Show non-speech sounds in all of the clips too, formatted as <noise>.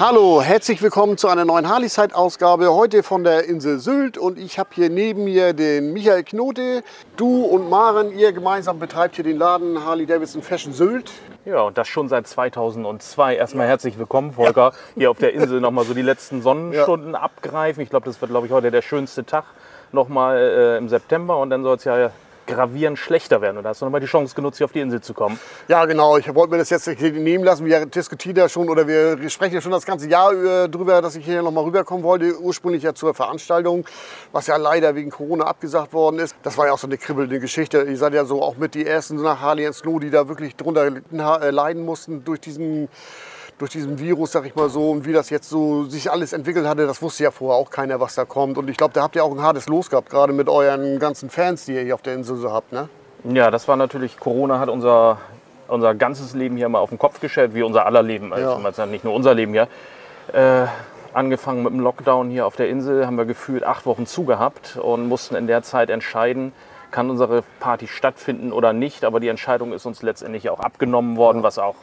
Hallo, herzlich willkommen zu einer neuen Harley-Side-Ausgabe. Heute von der Insel Sylt und ich habe hier neben mir den Michael Knote. Du und Maren, ihr gemeinsam betreibt hier den Laden Harley Davidson Fashion Sylt. Ja, und das schon seit 2002. Erstmal herzlich willkommen, Volker, hier auf der Insel nochmal so die letzten Sonnenstunden abgreifen. Ich glaube, das wird, glaube ich, heute der schönste Tag nochmal äh, im September und dann soll es ja gravierend schlechter werden. Und da hast du nochmal die Chance genutzt, hier auf die Insel zu kommen. Ja, genau. Ich wollte mir das jetzt nicht nehmen lassen. Wir diskutieren ja schon oder wir sprechen ja schon das ganze Jahr darüber, dass ich hier nochmal rüberkommen wollte. Ursprünglich ja zur Veranstaltung, was ja leider wegen Corona abgesagt worden ist. Das war ja auch so eine kribbelnde Geschichte. Ihr seid ja so auch mit die ersten nach Harley Snow, die da wirklich drunter äh, leiden mussten durch diesen durch diesen Virus, sag ich mal so, und wie das jetzt so sich alles entwickelt hatte, das wusste ja vorher auch keiner, was da kommt. Und ich glaube, da habt ihr auch ein hartes Los gehabt, gerade mit euren ganzen Fans, die ihr hier auf der Insel so habt, ne? Ja, das war natürlich, Corona hat unser, unser ganzes Leben hier mal auf den Kopf gestellt, wie unser aller Leben, also ja. nicht nur unser Leben hier. Äh, angefangen mit dem Lockdown hier auf der Insel, haben wir gefühlt acht Wochen zugehabt und mussten in der Zeit entscheiden, kann unsere Party stattfinden oder nicht. Aber die Entscheidung ist uns letztendlich auch abgenommen worden, was auch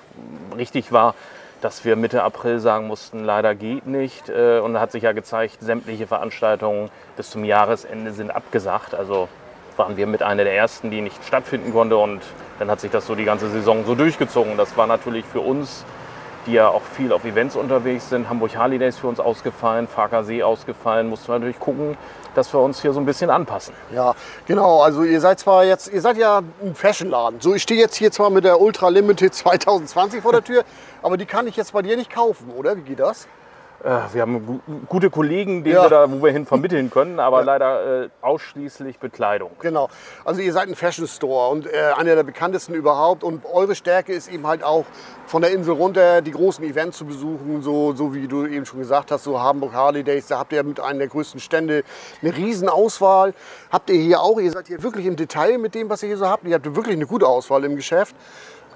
richtig war dass wir Mitte April sagen mussten, leider geht nicht. Äh, und hat sich ja gezeigt, sämtliche Veranstaltungen bis zum Jahresende sind abgesagt. Also waren wir mit einer der ersten, die nicht stattfinden konnte. Und dann hat sich das so die ganze Saison so durchgezogen. Das war natürlich für uns, die ja auch viel auf Events unterwegs sind, Hamburg Harley Days für uns ausgefallen, Farker See ausgefallen, mussten wir natürlich gucken, dass wir uns hier so ein bisschen anpassen. Ja, genau. Also ihr seid zwar jetzt, ihr seid ja ein Fashionladen. So, ich stehe jetzt hier zwar mit der Ultra Limited 2020 vor der Tür, <laughs> aber die kann ich jetzt bei dir nicht kaufen, oder? Wie geht das? Äh, wir haben gute Kollegen, ja. wir da, wo wir hin vermitteln können, aber ja. leider äh, ausschließlich Bekleidung. Genau. Also ihr seid ein Fashion Store und äh, einer der bekanntesten überhaupt. Und eure Stärke ist eben halt auch von der Insel runter die großen Events zu besuchen, so, so wie du eben schon gesagt hast, so Hamburg Harley Days, da habt ihr mit einem der größten Stände eine riesen Auswahl. Habt ihr hier auch, ihr seid hier wirklich im Detail mit dem, was ihr hier so habt. Ihr habt wirklich eine gute Auswahl im Geschäft.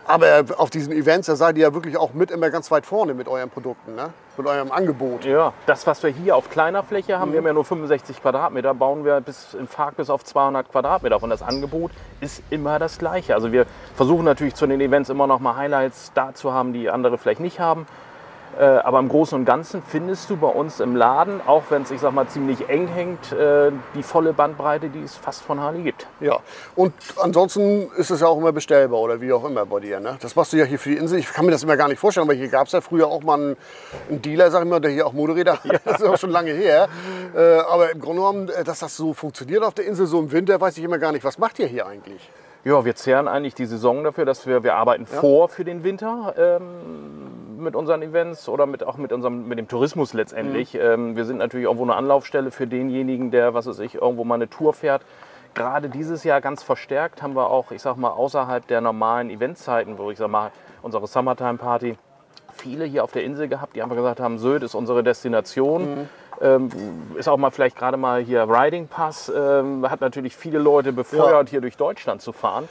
Aber auf diesen Events, da seid ihr ja wirklich auch mit immer ganz weit vorne mit euren Produkten, ne? mit eurem Angebot. Ja, das, was wir hier auf kleiner Fläche haben, mhm. wir haben ja nur 65 Quadratmeter, bauen wir bis in Fark bis auf 200 Quadratmeter. Und das Angebot ist immer das gleiche. Also wir versuchen natürlich zu den Events immer noch mal Highlights da zu haben, die andere vielleicht nicht haben. Äh, aber im Großen und Ganzen findest du bei uns im Laden, auch wenn es, ich sag mal, ziemlich eng hängt, äh, die volle Bandbreite, die es fast von Harley gibt. Ja, und ansonsten ist es ja auch immer bestellbar oder wie auch immer bei dir. Ne? Das machst du ja hier für die Insel. Ich kann mir das immer gar nicht vorstellen, aber hier gab es ja früher auch mal einen, einen, Dealer, sag ich mal, der hier auch Motorräder hat. Ja. <laughs> Das ist auch schon lange her. Äh, aber im Grunde genommen, dass das so funktioniert auf der Insel, so im Winter, weiß ich immer gar nicht. Was macht ihr hier eigentlich? Ja, wir zehren eigentlich die Saison dafür, dass wir, wir arbeiten ja. vor für den Winter ähm, mit unseren Events oder mit, auch mit, unserem, mit dem Tourismus letztendlich. Mhm. Ähm, wir sind natürlich irgendwo eine Anlaufstelle für denjenigen, der, was weiß ich, irgendwo mal eine Tour fährt. Gerade dieses Jahr ganz verstärkt haben wir auch, ich sag mal, außerhalb der normalen Eventzeiten, wo ich sag mal, unsere Summertime Party, viele hier auf der Insel gehabt, die einfach gesagt haben, Sylt ist unsere Destination. Mhm ähm, ist auch mal vielleicht gerade mal hier Riding Pass, ähm, hat natürlich viele Leute befeuert, ja. hier durch Deutschland zu fahren.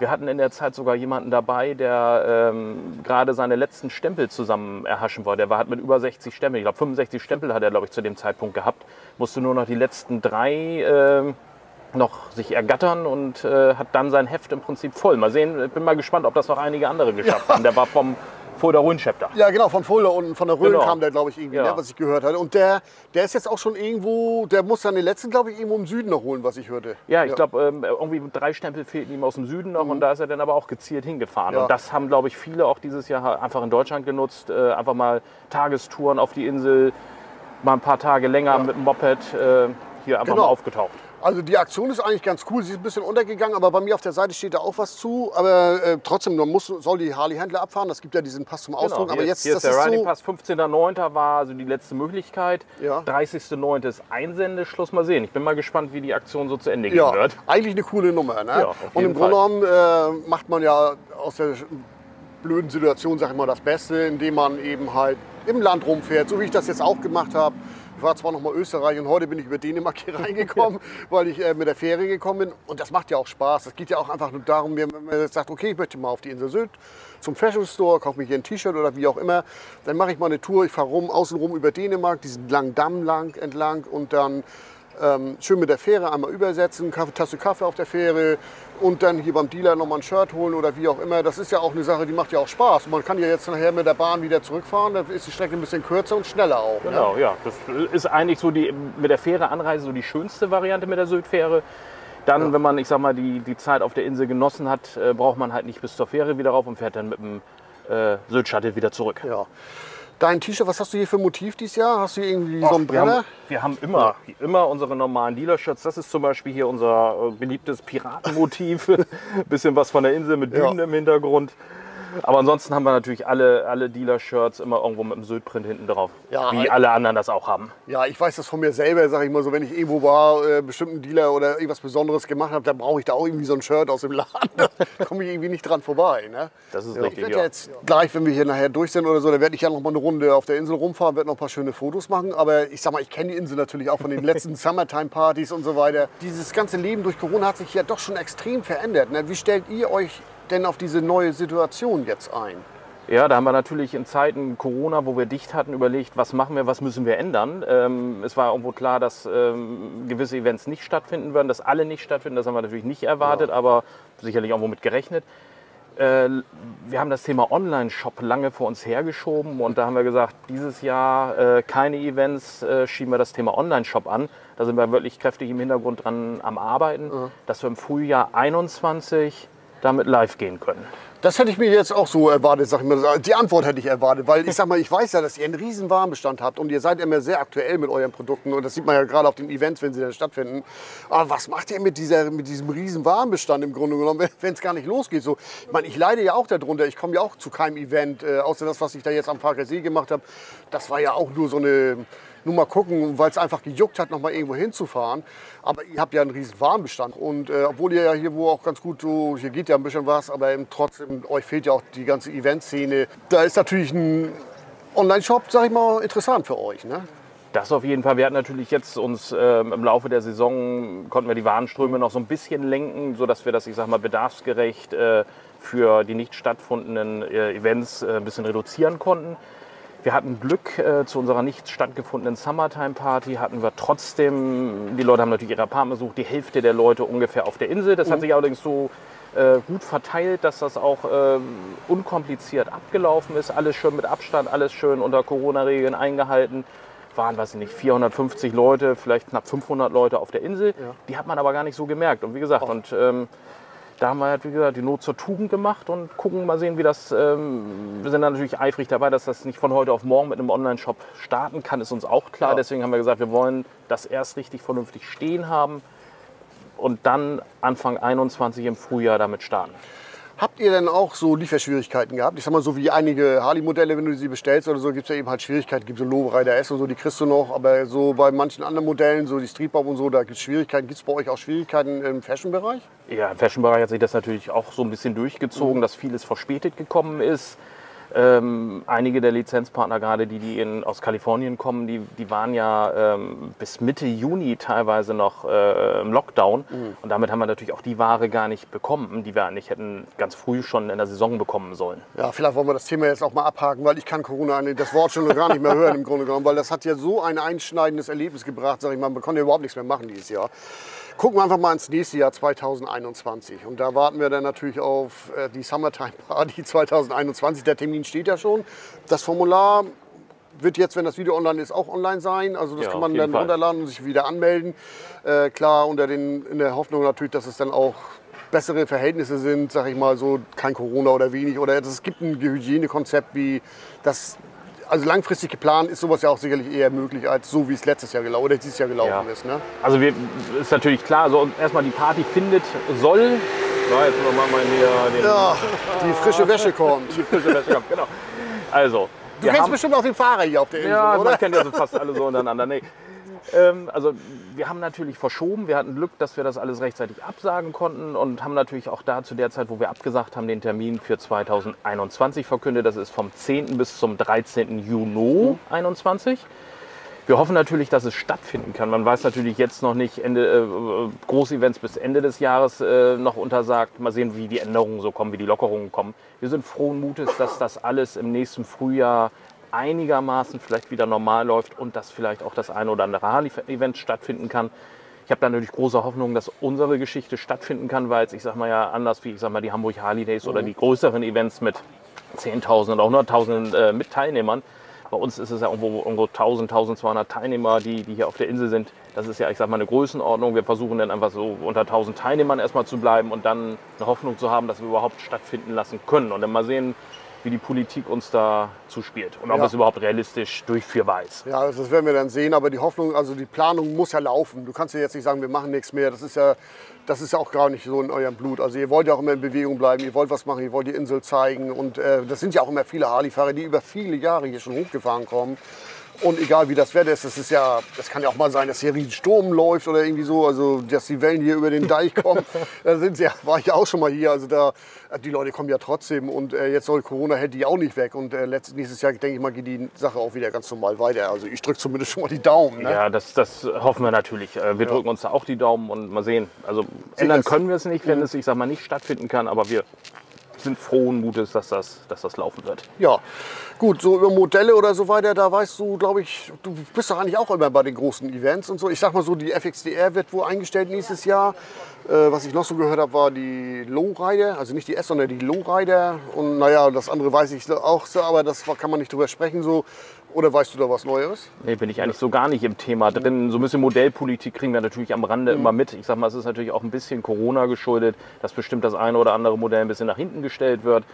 Wir hatten in der Zeit sogar jemanden dabei, der ähm, gerade seine letzten Stempel zusammen erhaschen wollte. Der war, hat mit über 60 Stempeln, ich glaube 65 Stempel hat er, glaube ich, zu dem Zeitpunkt gehabt. Musste nur noch die letzten drei äh, noch sich ergattern und äh, hat dann sein Heft im Prinzip voll. Mal sehen, ich bin mal gespannt, ob das noch einige andere geschafft ja. haben. Der war vom Fulda Rhön-Chapter. Ja, genau, von Fulda und von der Rhön genau. kam der, glaube ich, irgendwie, ja. ne, was ich gehört hatte. Und der, der ist jetzt auch schon irgendwo, der muss dann den letzten, glaube ich, irgendwo im Süden noch holen, was ich hörte. Ja, ich ja. glaube, ähm, irgendwie drei Stempel fehlten ihm aus dem Süden noch mhm. und da ist er dann aber auch gezielt hingefahren. Ja. Und das haben, glaube ich, viele auch dieses Jahr einfach in Deutschland genutzt. Äh, einfach mal Tagestouren auf die Insel, mal ein paar Tage länger mit dem Moped äh, hier einfach genau. mal aufgetaucht. Also die Aktion ist eigentlich ganz cool. Sie ist ein bisschen untergegangen, aber bei mir auf der Seite steht da auch was zu. Aber äh, trotzdem, man muss, soll die Harley-Händler abfahren. Das gibt ja diesen Pass zum Ausdruck. Genau, aber jetzt, hier ist der Riding so Pass. 15.09. war also die letzte Möglichkeit. Ja. 30.09. ist Einsendeschluss. Mal sehen. Ich bin mal gespannt, wie die Aktion so zu Ende gehen ja, wird. Eigentlich eine coole Nummer. Ne? Ja, Und im Grunde genommen äh, macht man ja aus der blöden Situation, sag ich mal, das Beste, indem man eben halt im Land rumfährt, so wie ich das jetzt auch gemacht habe. Ich war zwar noch mal Österreich und heute bin ich über Dänemark hier reingekommen, <laughs> weil ich äh, mit der Fähre gekommen bin. Und das macht ja auch Spaß. Es geht ja auch einfach nur darum, wenn man jetzt sagt, okay, ich möchte mal auf die Insel Sylt zum Fashion Store, kaufe mir hier ein T-Shirt oder wie auch immer. Dann mache ich mal eine Tour, ich fahre rum, außen rum über Dänemark, diesen langen Damm lang entlang und dann Ähm, schön mit der Fähre einmal übersetzen, Kaffee, Tasse Kaffee auf der Fähre und dann hier beim Dealer nochmal ein Shirt holen oder wie auch immer. Das ist ja auch eine Sache, die macht ja auch Spaß. Man kann ja jetzt nachher mit der Bahn wieder zurückfahren, dann ist die Strecke ein bisschen kürzer und schneller auch. ne? Genau, ja. Das ist eigentlich so die mit der Fähre Anreise so die schönste Variante mit der Südfähre. Dann, wenn man, ich sag mal, die, die Zeit auf der Insel genossen hat, äh, braucht man halt nicht bis zur Fähre wieder rauf und fährt dann mit dem äh, Sylt-Shuttle wieder zurück. Ja. Dein T-Shirt, was hast du hier für ein Motiv dieses Jahr? Hast du irgendwie so haben, Brenner? wir haben immer, immer unsere normalen Dealer-Shirts. Das ist zum Beispiel hier unser äh, beliebtes Piratenmotiv. <laughs> Bisschen was von der Insel mit Dünen Ja. im Hintergrund. Aber ansonsten haben wir natürlich alle, alle Dealer-Shirts immer irgendwo mit dem Sylt-Print hinten drauf. Ja, wie halt- alle anderen das auch haben. Ja, ich weiß das von mir selber, sage ich mal so, wenn ich irgendwo war, äh, bestimmten Dealer oder irgendwas Besonderes gemacht habe, dann brauche ich da auch irgendwie so ein Shirt aus dem Laden. <laughs> Da komme ich irgendwie nicht dran vorbei. Ne? Das ist Ja, ich richtig, werde ja. jetzt gleich, wenn wir hier nachher durch sind oder so, dann werde ich ja noch mal eine Runde auf der Insel rumfahren, werde noch ein paar schöne Fotos machen. Aber ich sag mal, ich kenne die Insel natürlich auch von den letzten <laughs> Summertime-Partys und so weiter. Dieses ganze Leben durch Corona hat sich ja doch schon extrem verändert. Ne? Wie stellt ihr euch denn auf diese neue Situation jetzt ein? Ja, da haben wir natürlich in Zeiten Corona, wo wir dicht hatten, überlegt, was machen wir, was müssen wir ändern. Ähm, es war irgendwo klar, dass ähm, gewisse Events nicht stattfinden werden, dass alle nicht stattfinden. Das haben wir natürlich nicht erwartet, aber sicherlich irgendwo mit gerechnet. Äh, wir haben das Thema Online-Shop lange vor uns hergeschoben und da haben wir gesagt, dieses Jahr äh, keine Events, äh, schieben wir das Thema Online-Shop an. Da sind wir wirklich kräftig im Hintergrund dran am Arbeiten, dass wir im Frühjahr 21 damit live gehen können. Das hätte ich mir jetzt auch so erwartet, sag ich mal. Die Antwort hätte ich erwartet, weil ich sag mal, ich weiß ja, dass ihr einen riesen Warenbestand habt und ihr seid immer sehr aktuell mit euren Produkten und das sieht man ja gerade auf den Events, wenn sie dann stattfinden. Aber was macht ihr mit, dieser, mit diesem riesen Warenbestand im Grunde genommen, wenn es gar nicht losgeht? So, ich meine, ich leide ja auch darunter, ich komme ja auch zu keinem Event, äh, außer das, was ich da jetzt am Parker See gemacht habe. Das war ja auch nur so eine, nur mal gucken, weil es einfach gejuckt hat, noch mal irgendwo hinzufahren. Aber ihr habt ja einen riesen Warenbestand und äh, obwohl ihr ja hier wo auch ganz gut so, hier geht ja ein bisschen was, aber eben trotzdem, euch fehlt ja auch die ganze Eventszene. Da ist natürlich ein Online-Shop, sag ich mal, interessant für euch, ne? Das auf jeden Fall. Wir hatten natürlich jetzt uns ähm, im Laufe der Saison konnten wir die Warenströme noch so ein bisschen lenken, sodass wir das, ich sag mal, bedarfsgerecht äh, für die nicht stattfindenden äh, Events äh, ein bisschen reduzieren konnten. Wir hatten Glück, äh, zu unserer nicht stattgefundenen Summertime Party hatten wir trotzdem, die Leute haben natürlich ihre Apartment besucht, die Hälfte der Leute ungefähr auf der Insel. Das hat sich allerdings so äh, gut verteilt, dass das auch ähm, unkompliziert abgelaufen ist. Alles schön mit Abstand, alles schön unter Corona-Regeln eingehalten. Waren, weiß ich nicht, 450 Leute, vielleicht knapp 500 Leute auf der Insel. Die hat man aber gar nicht so gemerkt. Und wie gesagt, und ähm, da haben wir halt, wie gesagt, die Not zur Tugend gemacht und gucken mal sehen, wie das. Ähm, wir sind da natürlich eifrig dabei, dass das nicht von heute auf morgen mit einem Online-Shop starten kann, ist uns auch klar. Ja. Deswegen haben wir gesagt, wir wollen das erst richtig vernünftig stehen haben und dann Anfang 21 im Frühjahr damit starten. Habt ihr denn auch so Lieferschwierigkeiten gehabt? Ich sag mal, so wie einige Harley-Modelle, wenn du sie bestellst oder so, gibt es ja eben halt Schwierigkeiten. Gibt so Lowrider S und so, die kriegst du noch. Aber so bei manchen anderen Modellen, so die Streetbomb und so, da gibt es Schwierigkeiten. Gibt es bei euch auch Schwierigkeiten im Fashion-Bereich? Ja, im Fashion-Bereich hat sich das natürlich auch so ein bisschen durchgezogen, dass vieles verspätet gekommen ist. Ähm, einige der Lizenzpartner, gerade die, die in, aus Kalifornien kommen, die, die waren ja ähm, bis Mitte Juni teilweise noch äh, im Lockdown. Und damit haben wir natürlich auch die Ware gar nicht bekommen, die wir eigentlich hätten ganz früh schon in der Saison bekommen sollen. Ja, vielleicht wollen wir das Thema jetzt auch mal abhaken, weil ich kann Corona das Wort schon gar nicht mehr hören im Grunde genommen, weil das hat ja so ein einschneidendes Erlebnis gebracht, sag ich mal, man konnte ja überhaupt nichts mehr machen dieses Jahr. Gucken wir einfach mal ins nächste Jahr 2021 und da warten wir dann natürlich auf äh, die Summertime Party <laughs> 2021. Der Termin steht ja schon. Das Formular wird jetzt, wenn das Video online ist, auch online sein. Also das Ja, kann man dann Fall. runterladen und sich wieder anmelden. Äh, klar, unter den, in der Hoffnung natürlich, dass es dann auch bessere Verhältnisse sind, sag ich mal so, kein Corona oder wenig. Oder es gibt ein Hygienekonzept, wie das. Also langfristig geplant ist sowas ja auch sicherlich eher möglich, als so wie es letztes Jahr gelaufen oder dieses Jahr gelaufen Ja. ist. Ne? Also wir, ist natürlich klar, also erstmal die Party findet, soll. So, jetzt machen wir mal hier den, Ja, die frische Wäsche kommt. die frische Wäsche kommt, genau. Also, Du kennst bestimmt auch den Fahrer hier auf der Insel, Ja, oder? man kennt ja so fast alle so untereinander. Nee. Ähm, also wir haben natürlich verschoben. Wir hatten Glück, dass wir das alles rechtzeitig absagen konnten und haben natürlich auch da zu der Zeit, wo wir abgesagt haben, den Termin für 2021 verkündet. Das ist vom 10. bis zum 13. Juni 21. Wir hoffen natürlich, dass es stattfinden kann. Man weiß natürlich jetzt noch nicht, Ende, äh, Großevents bis Ende des Jahres äh, noch untersagt. Mal sehen, wie die Änderungen so kommen, wie die Lockerungen kommen. Wir sind frohen Mutes, dass das alles im nächsten Frühjahr einigermaßen vielleicht wieder normal läuft und dass vielleicht auch das eine oder andere Harley-Event stattfinden kann. Ich habe da natürlich große Hoffnung, dass unsere Geschichte stattfinden kann, weil es, ich sag mal ja, anders wie ich sag mal die Hamburg Harley Days oder die größeren Events mit 10.000 oder 100.000 äh, mit Teilnehmern. Bei uns ist es ja irgendwo, irgendwo 1000, 1200 Teilnehmer, die, die hier auf der Insel sind. Das ist ja, ich sag mal, eine Größenordnung. Wir versuchen dann einfach so unter 1000 Teilnehmern erstmal zu bleiben und dann eine Hoffnung zu haben, dass wir überhaupt stattfinden lassen können. Und dann mal sehen, wie die Politik uns da zuspielt und ob Ja. es überhaupt realistisch durchführbar ist. Ja, das werden wir dann sehen, aber die Hoffnung, also die Planung muss ja laufen. Du kannst ja jetzt nicht sagen, wir machen nichts mehr. Das ist ja, das ist ja auch gar nicht so in eurem Blut. Also ihr wollt ja auch immer in Bewegung bleiben, ihr wollt was machen, ihr wollt die Insel zeigen. Und äh, das sind ja auch immer viele Harley-Fahrer, die über viele Jahre hier schon hochgefahren kommen. Und egal wie das Wetter ist, das ist ja, das kann ja auch mal sein, dass hier ein Sturm läuft oder irgendwie so, also dass die Wellen hier über den Deich kommen. <laughs> da sind sie ja, war ich ja auch schon mal hier. Also da, die Leute kommen ja trotzdem und äh, jetzt soll Corona hält die auch nicht weg. Und äh, letztes, nächstes Jahr, denke ich mal, geht die Sache auch wieder ganz normal weiter. Also ich drücke zumindest schon mal die Daumen. Ne? Ja, das, das hoffen wir natürlich. Äh, Wir drücken uns da auch die Daumen und mal sehen. Also ändern können wir es nicht, wenn es, ich sag mal, nicht stattfinden kann, aber wir sind frohen Mutes, dass das, dass das laufen wird. Ja, gut, so über Modelle oder so weiter, da weißt du, glaube ich, du bist doch eigentlich auch immer bei den großen Events und so. Ich sag mal so, die FXDR wird wohl eingestellt nächstes Jahr. Äh, was ich noch so gehört habe, war die Lowrider, also nicht die S, sondern die Lowrider. Und naja, das andere weiß ich auch so, aber das kann man nicht drüber sprechen so. Oder weißt du da was Neues? Nee, bin ich eigentlich so gar nicht im Thema drin. So ein bisschen Modellpolitik kriegen wir natürlich am Rande immer mit. Ich sag mal, es ist natürlich auch ein bisschen Corona geschuldet, dass bestimmt das eine oder andere Modell ein bisschen nach hinten gestellt wird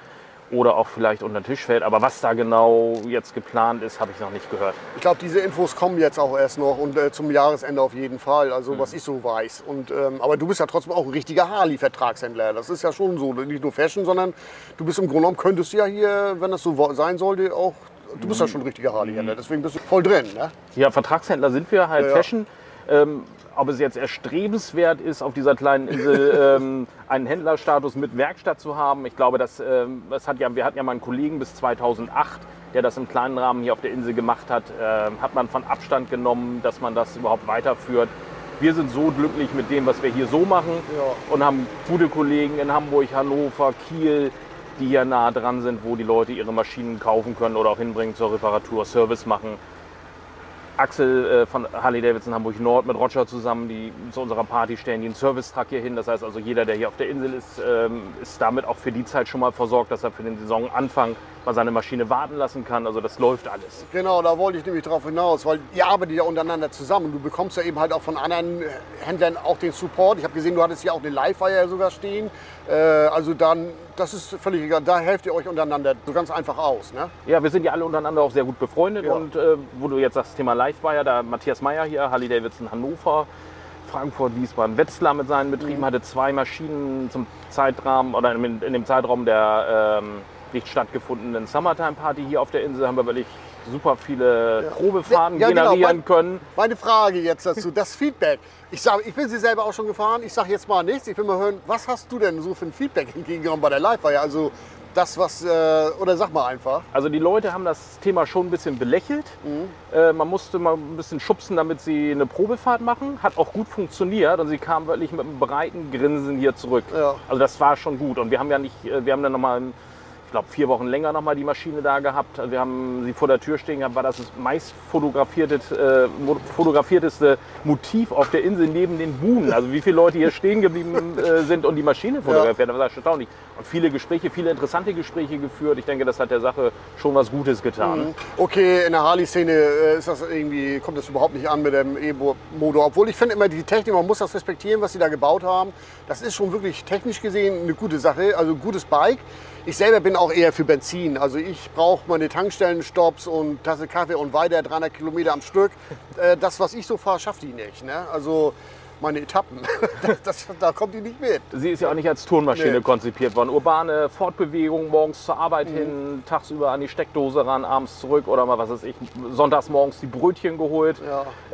oder auch vielleicht unter den Tisch fällt. Aber was da genau jetzt geplant ist, habe ich noch nicht gehört. Ich glaube, diese Infos kommen jetzt auch erst noch und äh, zum Jahresende auf jeden Fall, also was ich so weiß. Und, ähm, aber du bist ja trotzdem auch ein richtiger Harley-Vertragshändler. Das ist ja schon so, nicht nur Fashion, sondern du bist im Grunde genommen, könntest du ja hier, wenn das so sein sollte, auch, du bist ja schon ein richtiger Harley-Händler, deswegen bist du voll drin. Ne? Ja, Vertragshändler sind wir, halt Ja, ja. Fashion. Ähm, ob es jetzt erstrebenswert ist, auf dieser kleinen Insel <laughs> ähm, einen Händlerstatus mit Werkstatt zu haben, ich glaube, das, ähm, das hat ja, wir hatten ja mal einen Kollegen bis 2008, der das im kleinen Rahmen hier auf der Insel gemacht hat, ähm, hat man von Abstand genommen, dass man das überhaupt weiterführt. Wir sind so glücklich mit dem, was wir hier so machen Ja. und haben gute Kollegen in Hamburg, Hannover, Kiel, die hier nah dran sind, wo die Leute ihre Maschinen kaufen können oder auch hinbringen zur Reparatur, Service machen. Axel äh, von Harley Davidson Hamburg Nord mit Roger zusammen, die zu unserer Party stellen die einen Service-Truck hier hin. Das heißt also, jeder, der hier auf der Insel ist, ähm, ist damit auch für die Zeit schon mal versorgt, dass er für den Saisonanfang mal seine Maschine warten lassen kann. Also das läuft alles. Genau, da wollte ich nämlich drauf hinaus, weil ihr arbeitet ja untereinander zusammen. Du bekommst ja eben halt auch von anderen Händlern auch den Support. Ich habe gesehen, du hattest hier auch eine Live-Wire sogar stehen. Äh, also dann, das ist völlig egal, da helft ihr euch untereinander so ganz einfach aus. Ne? Ja, wir sind ja alle untereinander auch sehr gut befreundet. Ja. Und äh, wo du jetzt sagst, Thema Live war ja, da Matthias Meyer hier, Harley Davidson Hannover, Frankfurt, Wiesbaden, Wetzlar mit seinen Betrieben, hatte zwei Maschinen zum Zeitrahmen oder in, in dem Zeitraum der ähm, nicht stattgefundenen Summertime Party hier auf der Insel haben wir wirklich super viele Probefahrten Ja, ja, genau. generieren Mein- können. Meine Frage jetzt dazu, das Feedback. Ich, sag, ich bin sie selber auch schon gefahren, ich sage jetzt mal nichts. Ich will mal hören, was hast du denn so für ein Feedback entgegengenommen bei der Live-Wire? Also das, was, äh, oder sag mal einfach. Also die Leute haben das Thema schon ein bisschen belächelt. Mhm. Äh, man musste mal ein bisschen schubsen, damit sie eine Probefahrt machen. Hat auch gut funktioniert und sie kamen wirklich mit einem breiten Grinsen hier zurück. Ja. Also das war schon gut. Und wir haben ja nicht, äh, wir haben dann nochmal, ich glaube vier Wochen länger nochmal die Maschine da gehabt. Wir haben sie vor der Tür stehen gehabt, war das das meist fotografiertes, äh, fotografierteste Motiv auf der Insel neben den Buhnen. Also wie viele Leute hier stehen geblieben äh, sind und die Maschine fotografiert haben, das war erstaunlich. Und viele Gespräche, viele interessante Gespräche geführt. Ich denke, das hat der Sache schon was Gutes getan. Okay, in der Harley-Szene äh, ist das irgendwie, kommt das überhaupt nicht an mit dem E-Motor. Obwohl ich finde immer die Technik, man muss das respektieren, was sie da gebaut haben. Das ist schon wirklich technisch gesehen eine gute Sache, also ein gutes Bike. Ich selber bin auch eher für Benzin. Also ich brauche meine Tankstellenstopps und Tasse Kaffee und weiter 300 Kilometer am Stück. Äh, das, was ich so fahre, schafft die nicht. Ne? Also meine Etappen, <laughs> das, das, da kommt die nicht mit. Sie ist ja auch nicht als Turnmaschine Nee. Mhm. konzipiert worden. Urbane Fortbewegung, morgens zur Arbeit hin, tagsüber an die Steckdose ran, abends zurück oder mal was weiß ich, sonntags morgens die Brötchen geholt.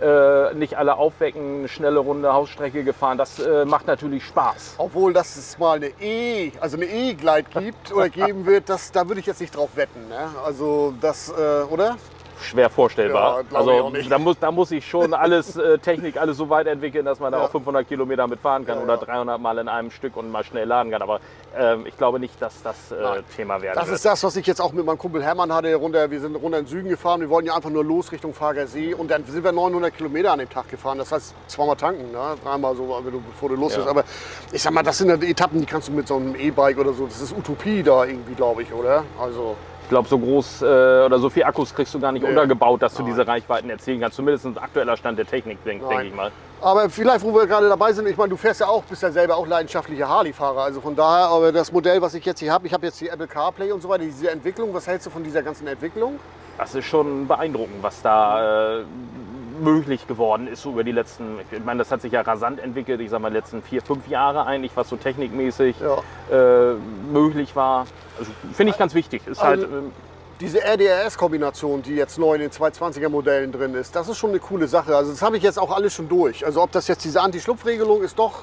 Äh, nicht alle aufwecken, schnelle Runde Hausstrecke gefahren. Das äh, macht natürlich Spaß. Obwohl, dass es mal eine E, also eine E-Gleit gibt oder geben wird, das, da würde ich jetzt nicht drauf wetten. Ne? Also das, äh, oder? Schwer vorstellbar. Ja, also da muss, da muss ich schon alles, äh, Technik, alles so weit entwickeln, dass man da Ja. auch 500 Kilometer mitfahren kann Ja, oder ja. 300 Mal in einem Stück und mal schnell laden kann. Aber ähm, ich glaube nicht, dass das äh. Thema werden Das wird. ist das, was ich jetzt auch mit meinem Kumpel Hermann hatte. Runter, wir sind runter in den Süden gefahren. Wir wollten ja einfach nur los Richtung Fagersee. Und dann sind wir 900 Kilometer an dem Tag gefahren. Das heißt, zweimal tanken, ne? dreimal so, bevor du los bist. Aber ich sag mal, das sind ja Etappen, die kannst du mit so einem E-Bike oder so. Das ist Utopie da irgendwie, glaube ich, oder? Also, glaube, so groß äh, oder so viel Akkus kriegst du gar nicht Nee. untergebaut, dass du Nein. diese Reichweiten erzielen kannst. Zumindest ein aktueller Stand der Technik, denke denk ich mal. aber vielleicht, wo wir gerade dabei sind, ich meine, du fährst ja auch, bist ja selber auch leidenschaftlicher Harley-Fahrer. Also von daher, aber das Modell, was ich jetzt hier habe, ich habe jetzt die Apple CarPlay und so weiter, diese Entwicklung. Was hältst du von dieser ganzen Entwicklung? Das ist schon beeindruckend, was da äh, möglich geworden ist so über die letzten, ich meine, das hat sich ja rasant entwickelt, ich sag mal, letzten vier, fünf Jahre eigentlich, was so technikmäßig Ja. äh, möglich war. Also finde ich ganz wichtig. Ist halt, Also- ähm, Diese RDRS-Kombination, die jetzt neu in den 220er-Modellen drin ist, das ist schon eine coole Sache. Also das habe ich jetzt auch alles schon durch. Also ob das jetzt diese Anti-Schlupfregelung ist doch,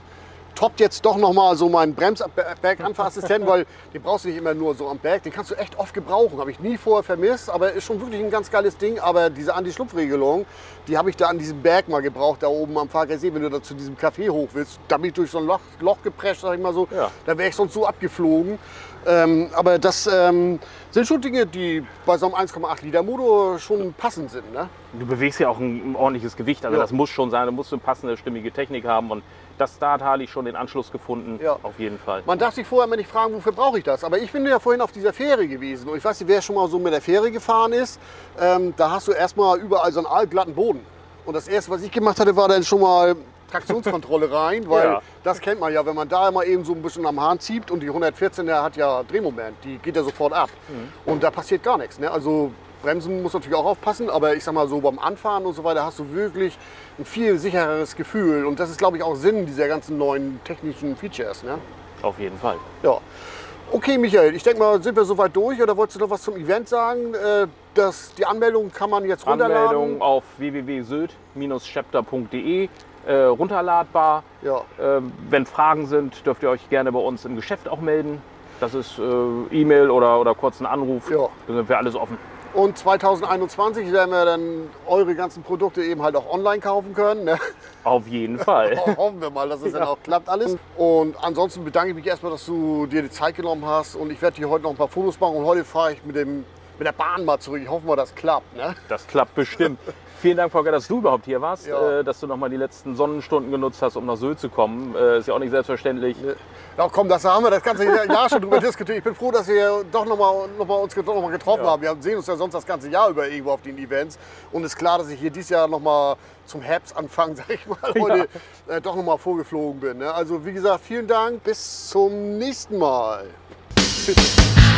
toppt jetzt doch nochmal so meinen Bremsberg-Anfahrassistenten, weil den brauchst du nicht immer nur so am Berg. Den kannst du echt oft gebrauchen. Habe ich nie vorher vermisst, aber ist schon wirklich ein ganz geiles Ding. Aber diese Anti-Schlupfregelung, die habe ich da an diesem Berg mal gebraucht, da oben am Fagersee, wenn du da zu diesem Café hoch willst. Da bin ich durch so ein Loch, Loch geprescht, sag ich mal so. Ja. Da wäre ich sonst so abgeflogen. Ähm, aber das ähm, sind schon Dinge, die bei so einem 1,8 Liter Motor schon passend sind. Ne? du bewegst ja auch ein, ein ordentliches Gewicht, also Ja. das muss schon sein, da musst du eine passende, stimmige Technik haben und das da hat Harley schon den Anschluss gefunden, Ja. auf jeden Fall. Man darf sich vorher immer nicht fragen, wofür brauche ich das. Aber ich bin ja vorhin auf dieser Fähre gewesen. Und ich weiß nicht, wer schon mal so mit der Fähre gefahren ist. Ähm, da hast du erstmal überall so einen allglatten Boden. Und das erste, was ich gemacht hatte, war dann schon mal Traktionskontrolle <laughs> rein. Weil Ja. das kennt man ja, wenn man da immer eben so ein bisschen am Hahn zieht. Und die 114 der hat ja Drehmoment, die geht ja sofort ab. Und da passiert gar nichts. Ne? Also Bremsen muss natürlich auch aufpassen, aber ich sag mal so beim Anfahren und so weiter hast du wirklich ein viel sichereres Gefühl. Und das ist, glaube ich, auch Sinn dieser ganzen neuen technischen Features. Ne? Auf jeden Fall. Ja. Okay, Michael, ich denke mal, sind wir soweit durch oder wolltest du noch was zum Event sagen? Äh, dass die Anmeldung kann man jetzt runterladen. Anmeldung auf www.sylt-chapter.de äh, runterladbar. Ja. Ähm, wenn Fragen sind, dürft ihr euch gerne bei uns im Geschäft auch melden. Das ist äh, E-Mail oder, oder kurz ein Anruf. Ja. Da sind wir alles offen. Und 2021 werden wir dann eure ganzen Produkte eben halt auch online kaufen können. Ne? Auf jeden Fall. <laughs> Hoffen wir mal, dass es dann auch klappt alles. Und ansonsten bedanke ich mich erstmal, dass du dir die Zeit genommen hast. Und ich werde hier heute noch ein paar Fotos machen. Und heute fahre ich mit, dem, mit der Bahn mal zurück. Ich hoffe mal, das klappt. Ne? Das klappt bestimmt. Vielen Dank, Volker, dass du überhaupt hier warst, Ja. äh, dass du noch mal die letzten Sonnenstunden genutzt hast, um nach Sylt zu kommen. Äh, ist ja auch nicht selbstverständlich. Ja, komm, das haben wir das ganze Jahr schon drüber <laughs> diskutiert. Ich bin froh, dass wir doch noch mal, noch mal uns noch mal getroffen Ja. haben. Wir sehen uns ja sonst das ganze Jahr über irgendwo auf den Events. Und es ist klar, dass ich hier dieses Jahr noch mal zum Herbstanfang, <laughs> sag ich mal, heute äh, doch noch mal vorgeflogen bin. Ne? Also wie gesagt, vielen Dank. Bis zum nächsten Mal. Tschüss. <laughs>